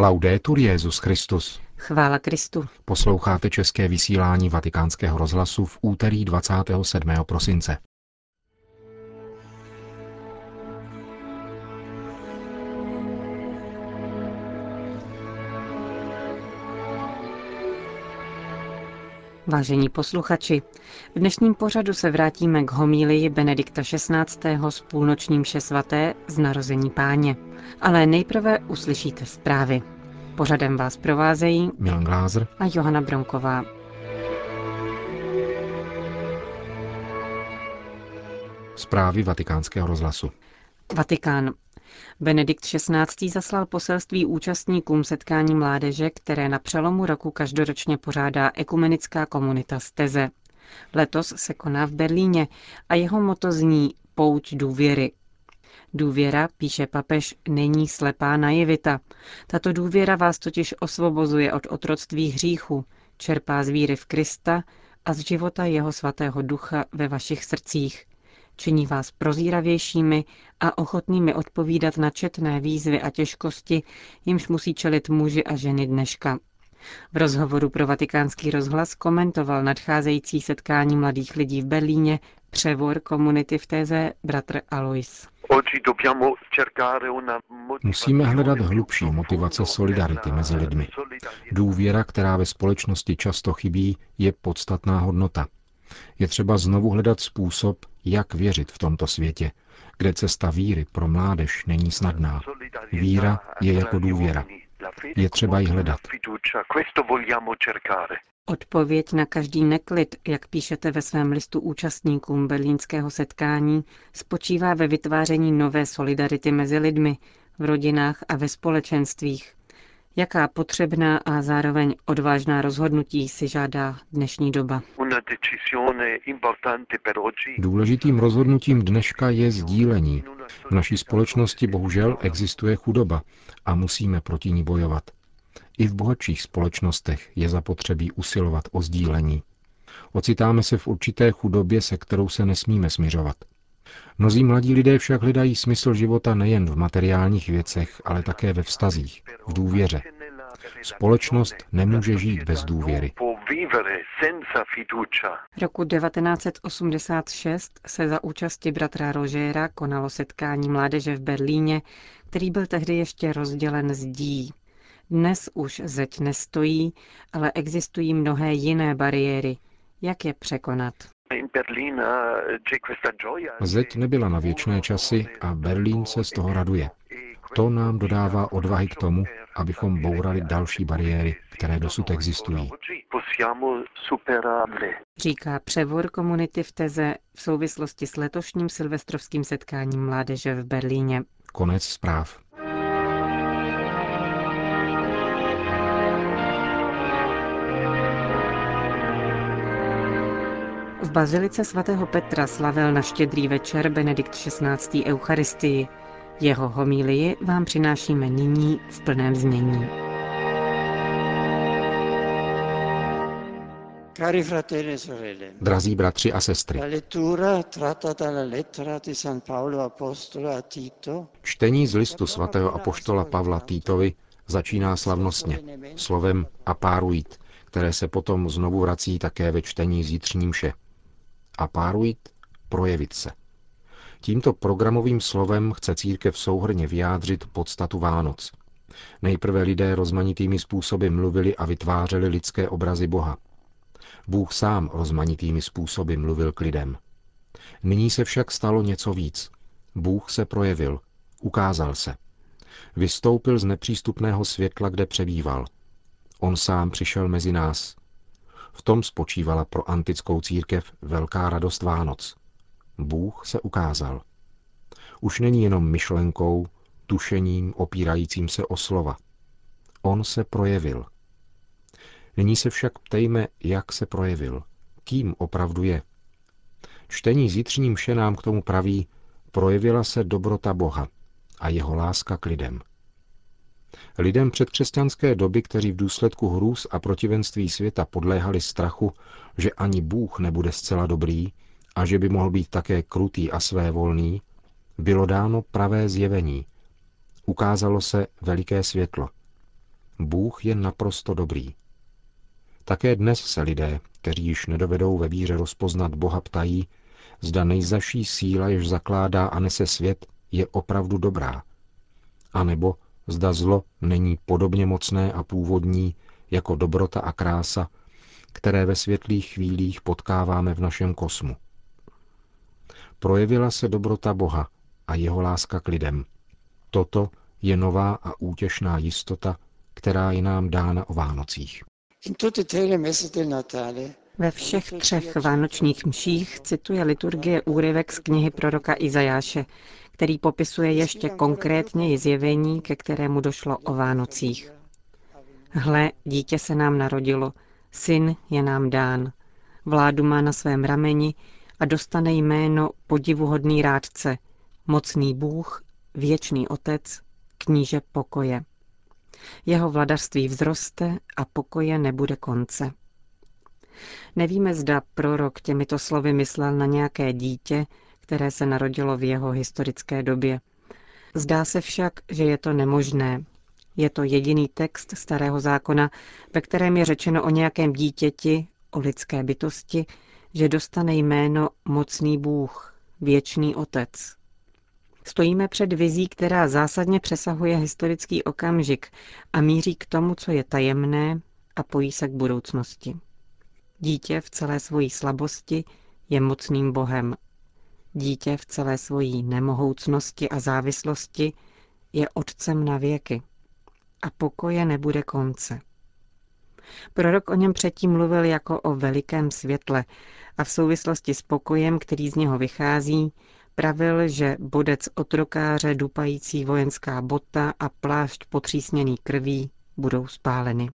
Laudetur Jezus Christus. Chvála Kristu. Posloucháte české vysílání Vatikánského rozhlasu v úterý 27. prosince. Vážení posluchači, v dnešním pořadu se vrátíme k homílii Benedikta XVI. s půlnočním mše svaté z narození páně. Ale nejprve uslyšíte zprávy. Pořadem vás provázejí Milan Glázer a Johana Bronková. Zprávy vatikánského rozhlasu. Vatikán. Benedikt XVI. zaslal poselství účastníkům setkání mládeže, které na přelomu roku každoročně pořádá ekumenická komunita Steze. Letos se koná v Berlíně a jeho moto zní Pouť důvěry. Důvěra, píše papež, není slepá naivita. Tato důvěra vás totiž osvobozuje od otroctví hříchu, čerpá z víry v Krista a z života jeho svatého ducha ve vašich srdcích – činí vás prozíravějšími a ochotnými odpovídat na četné výzvy a těžkosti, jimž musí čelit muži a ženy dneška. V rozhovoru pro vatikánský rozhlas komentoval nadcházející setkání mladých lidí v Berlíně převor komunity v téze bratr Alois. Musíme hledat hlubší motivace solidarity mezi lidmi. Důvěra, která ve společnosti často chybí, je podstatná hodnota. Je třeba znovu hledat způsob, jak věřit v tomto světě, kde cesta víry pro mládež není snadná. Víra je jako důvěra. Je třeba ji hledat. Odpověď na každý neklid, jak píšete ve svém listu účastníkům berlínského setkání, spočívá ve vytváření nové solidarity mezi lidmi, v rodinách a ve společenstvích. Jaká potřebná a zároveň odvážná rozhodnutí si žádá dnešní doba? Důležitým rozhodnutím dneška je sdílení. V naší společnosti bohužel existuje chudoba a musíme proti ní bojovat. I v bohatších společnostech je zapotřebí usilovat o sdílení. Ocitáme se v určité chudobě, se kterou se nesmíme smiřovat. Mnozí mladí lidé však hledají smysl života nejen v materiálních věcech, ale také ve vztazích, v důvěře. Společnost nemůže žít bez důvěry. Roku 1986 se za účasti bratra Rožéra konalo setkání mládeže v Berlíně, který byl tehdy ještě rozdělen zdí. Dnes už zeď nestojí, ale existují mnohé jiné bariéry. Jak je překonat? Zeď nebyla na věčné časy a Berlín se z toho raduje. To nám dodává odvahy k tomu, abychom bourali další bariéry, které dosud existují. Říká převor komunity v Teze v souvislosti s letošním silvestrovským setkáním mládeže v Berlíně. Konec zpráv. Bazilice svatého Petra slavil na štědrý večer Benedikt XVI. Eucharistii. Jeho homílii vám přinášíme nyní v plném znění. E Drazí bratři a sestry, čtení z listu svatého apoštola Pavla Týtovi začíná slavnostně, slovem apáruit, které se potom znovu vrací také ve čtení zítřní mše. Apáruit, projevit se. Tímto programovým slovem chce církev souhrně vyjádřit podstatu Vánoc. Nejprve lidé rozmanitými způsoby mluvili a vytvářeli lidské obrazy Boha. Bůh sám rozmanitými způsoby mluvil k lidem. Nyní se však stalo něco víc. Bůh se projevil, ukázal se. Vystoupil z nepřístupného světla, kde přebýval. On sám přišel mezi nás. V tom spočívala pro antickou církev velká radost Vánoc. Bůh se ukázal. Už není jenom myšlenkou, tušením opírajícím se o slova. On se projevil. Nyní se však ptejme, jak se projevil, kým opravdu je. Čtení zítřním mše nám k tomu praví, projevila se dobrota Boha a jeho láska k lidem. Lidem předkřesťanské doby, kteří v důsledku hrůz a protivenství světa podléhali strachu, že ani Bůh nebude zcela dobrý a že by mohl být také krutý a svévolný, bylo dáno pravé zjevení. Ukázalo se veliké světlo. Bůh je naprosto dobrý. Také dnes se lidé, kteří již nedovedou ve víře rozpoznat Boha, ptají, zda nejzaší síla, jež zakládá a nese svět, je opravdu dobrá. A nebo zda zlo není podobně mocné a původní jako dobrota a krása, které ve světlých chvílích potkáváme v našem kosmu. Projevila se dobrota Boha a jeho láska k lidem. Toto je nová a útěšná jistota, která je nám dána o Vánocích. Ve všech třech vánočních mších cituje liturgie úryvek z knihy proroka Izajáše, který popisuje ještě konkrétně zjevení, ke kterému došlo o Vánocích. Hle, dítě se nám narodilo, syn je nám dán, vládu má na svém rameni a dostane jméno podivuhodný rádce, mocný Bůh, věčný otec, kníže pokoje. Jeho vladařství vzroste a pokoje nebude konce. Nevíme, zda prorok těmito slovy myslel na nějaké dítě, které se narodilo v jeho historické době. Zdá se však, že je to nemožné. Je to jediný text starého zákona, ve kterém je řečeno o nějakém dítěti, o lidské bytosti, že dostane jméno Mocný Bůh, Věčný Otec. Stojíme před vizí, která zásadně přesahuje historický okamžik a míří k tomu, co je tajemné a pojí se k budoucnosti. Dítě v celé svojí slabosti je mocným Bohem. Dítě v celé svojí nemohoucnosti a závislosti je otcem na věky. A pokoje nebude konce. Prorok o něm předtím mluvil jako o velikém světle a v souvislosti s pokojem, který z něho vychází, pravil, že bodec otrokáře, dupající vojenská bota a plášť potřísněný krví budou spáleny.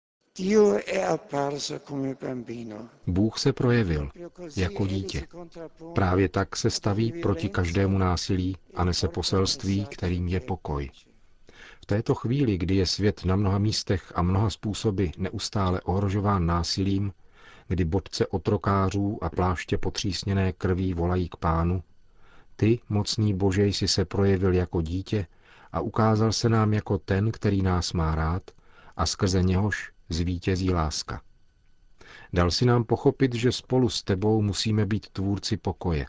Bůh se projevil jako dítě. Právě tak se staví proti každému násilí a nese poselství, kterým je pokoj. V této chvíli, kdy je svět na mnoha místech a mnoha způsoby neustále ohrožován násilím, kdy bodce otrokářů a pláště potřísněné krví volají k pánu, ty, mocný Bože, jsi se projevil jako dítě a ukázal se nám jako ten, který nás má rád a skrze něhož zvítězí láska. Dal si nám pochopit, že spolu s tebou musíme být tvůrci pokoje.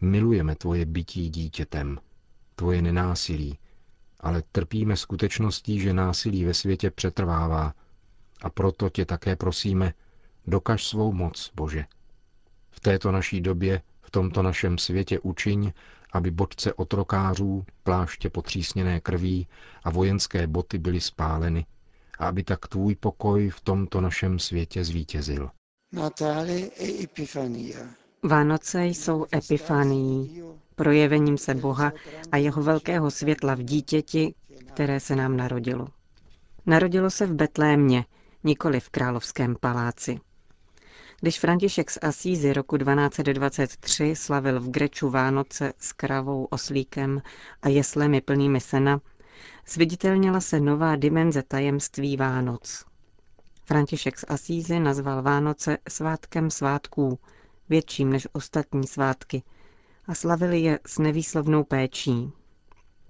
Milujeme tvoje bytí dítětem, tvoje nenásilí, ale trpíme skutečností, že násilí ve světě přetrvává a proto tě také prosíme, dokaž svou moc, Bože. V této naší době, v tomto našem světě učiň, aby bodce otrokářů, pláště potřísněné krví a vojenské boty byly spáleny, a aby tak tvůj pokoj v tomto našem světě zvítězil. Vánoce jsou epifanií, projevením se Boha a jeho velkého světla v dítěti, které se nám narodilo. Narodilo se v Betlémě, nikoli v královském paláci. Když František z Asízy roku 1223 slavil v Greču Vánoce s kravou, oslíkem a jeslemi plnými sena, zviditelnila se nová dimenze tajemství Vánoc. František z Asízy nazval Vánoce svátkem svátků, větším než ostatní svátky, a slavili je s nevýslovnou péčí.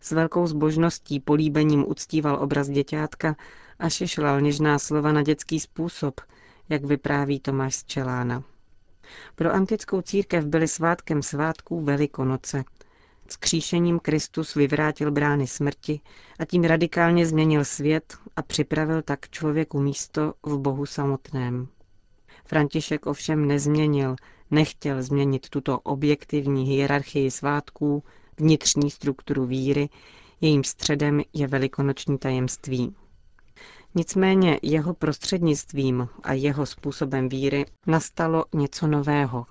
S velkou zbožností políbením uctíval obraz děťátka a šešlal něžná slova na dětský způsob, jak vypráví Tomáš z Čelána. Pro antickou církev byly svátkem svátků Velikonoce. S kříšením Kristus vyvrátil brány smrti a tím radikálně změnil svět a připravil tak člověku místo v Bohu samotném. František ovšem nezměnil, nechtěl změnit tuto objektivní hierarchii svátků, vnitřní strukturu víry, jejím středem je velikonoční tajemství. Nicméně jeho prostřednictvím a jeho způsobem víry nastalo něco nového.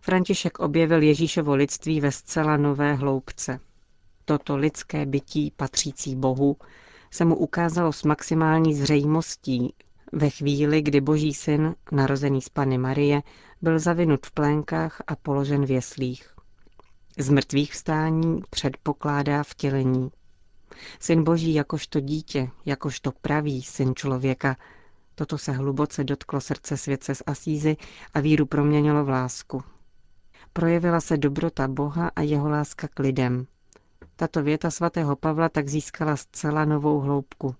František objevil Ježíšovo lidství ve zcela nové hloubce. Toto lidské bytí patřící Bohu se mu ukázalo s maximální zřejmostí ve chvíli, kdy Boží syn, narozený z Pany Marie, byl zavinut v plénkách a položen v jeslích. Z mrtvých vstání předpokládá vtělení. Syn Boží jakožto dítě, jakožto pravý syn člověka, toto se hluboce dotklo srdce světce z Asízy a víru proměnilo v lásku. Projevila se dobrota Boha a jeho láska k lidem. Tato věta svatého Pavla tak získala zcela novou hloubku.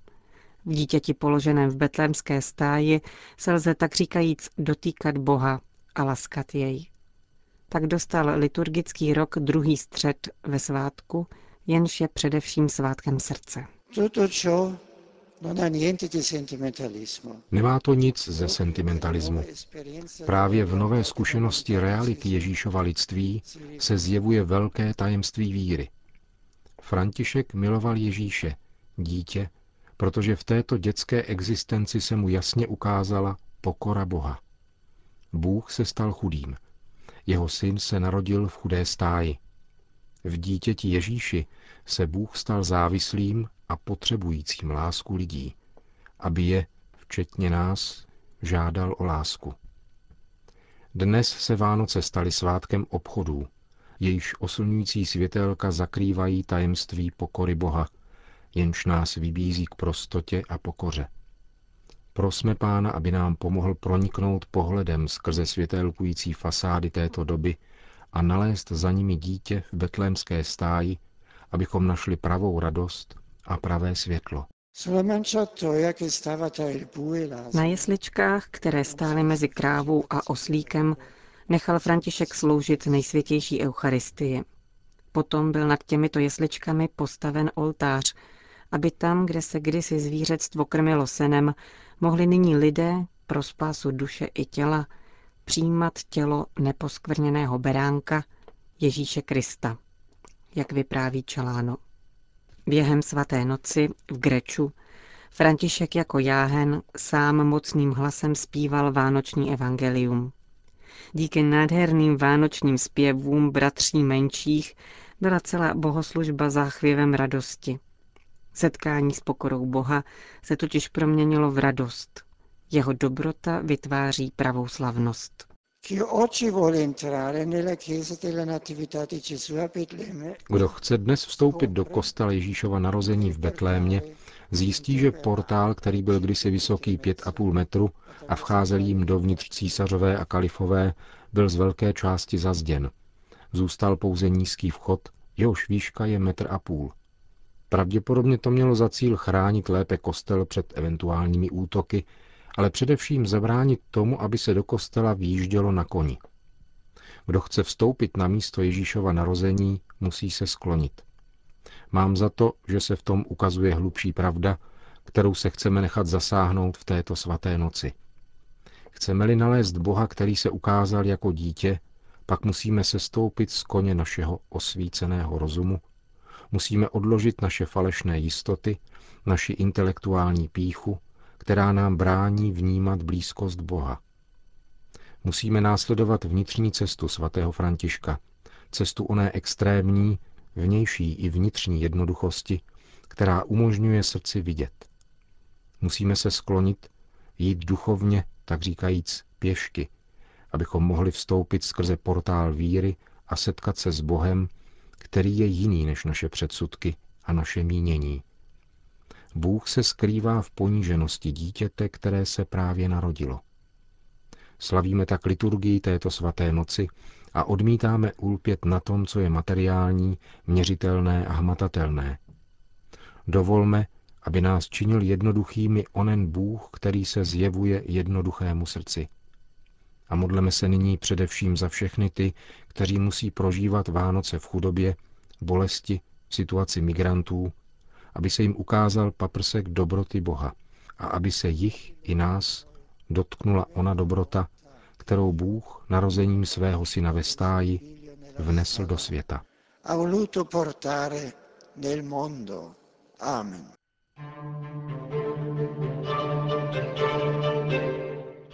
V dítěti položeném v betlémské stáji se lze tak říkajíc dotýkat Boha a laskat jej. Tak dostal liturgický rok druhý střed ve svátku, jenž je především svátkem srdce. Nemá to nic ze sentimentalismu. Právě v nové zkušenosti reality Ježíšova lidství se zjevuje velké tajemství víry. František miloval Ježíše, dítě, protože v této dětské existenci se mu jasně ukázala pokora Boha. Bůh se stal chudým. Jeho syn se narodil v chudé stáji. V dítěti Ježíši se Bůh stal závislým a potřebujícím lásku lidí, aby je, včetně nás, žádal o lásku. Dnes se Vánoce staly svátkem obchodů, jejíž oslňující světelka zakrývají tajemství pokory Boha, jenž nás vybízí k prostotě a pokoře. Prosme Pána, aby nám pomohl proniknout pohledem skrze světelkující fasády této doby a nalézt za nimi dítě v betlémské stáji, abychom našli pravou radost a pravé světlo. Na jesličkách, které stály mezi krávou a oslíkem, nechal František sloužit nejsvětější Eucharistii. Potom byl nad těmito jesličkami postaven oltář, aby tam, kde se kdysi zvířectvo krmilo senem, mohli nyní lidé pro spásu duše i těla přijímat tělo neposkvrněného beránka Ježíše Krista, jak vypráví Čeláno. Během svaté noci v Greču František jako jáhen sám mocným hlasem zpíval vánoční evangelium. Díky nádherným vánočním zpěvům bratří menších byla celá bohoslužba záchvěvem radosti. Setkání s pokorou Boha se totiž proměnilo v radost. Jeho dobrota vytváří pravou slavnost. Kdo chce dnes vstoupit do kostela Ježíšova narození v Betlémě, zjistí, že portál, který byl kdysi vysoký 5,5 metru a vcházel jim dovnitř císařové a kalifové, byl z velké části zazděn. Zůstal pouze nízký vchod, jehož výška je metr a půl. Pravděpodobně to mělo za cíl chránit lépe kostel před eventuálními útoky, ale především zabránit tomu, aby se do kostela výjíždělo na koni. Kdo chce vstoupit na místo Ježíšova narození, musí se sklonit. Mám za to, že se v tom ukazuje hlubší pravda, kterou se chceme nechat zasáhnout v této svaté noci. Chceme-li nalézt Boha, který se ukázal jako dítě, pak musíme se stoupit z koně našeho osvíceného rozumu, musíme odložit naše falešné jistoty, naši intelektuální píchu, která nám brání vnímat blízkost Boha. Musíme následovat vnitřní cestu svatého Františka, cestu oné extrémní, vnější i vnitřní jednoduchosti, která umožňuje srdci vidět. Musíme se sklonit, jít duchovně, tak říkajíc, pěšky, abychom mohli vstoupit skrze portál víry a setkat se s Bohem, který je jiný než naše předsudky a naše mínění. Bůh se skrývá v poníženosti dítěte, které se právě narodilo. Slavíme tak liturgii této svaté noci a odmítáme ulpět na tom, co je materiální, měřitelné a hmatatelné. Dovolme, aby nás činil jednoduchými onen Bůh, který se zjevuje jednoduchému srdci. A modleme se nyní především za všechny ty, kteří musí prožívat Vánoce v chudobě, bolesti, situaci migrantů, aby se jim ukázal paprsek dobroty Boha a aby se jich i nás dotknula ona dobrota, kterou Bůh narozením svého syna ve stáji vnesl do světa. Amen.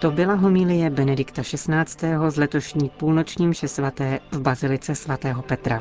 To byla homilie Benedikta XVI. z letošní půlnoční mše svaté v Bazilice svatého Petra.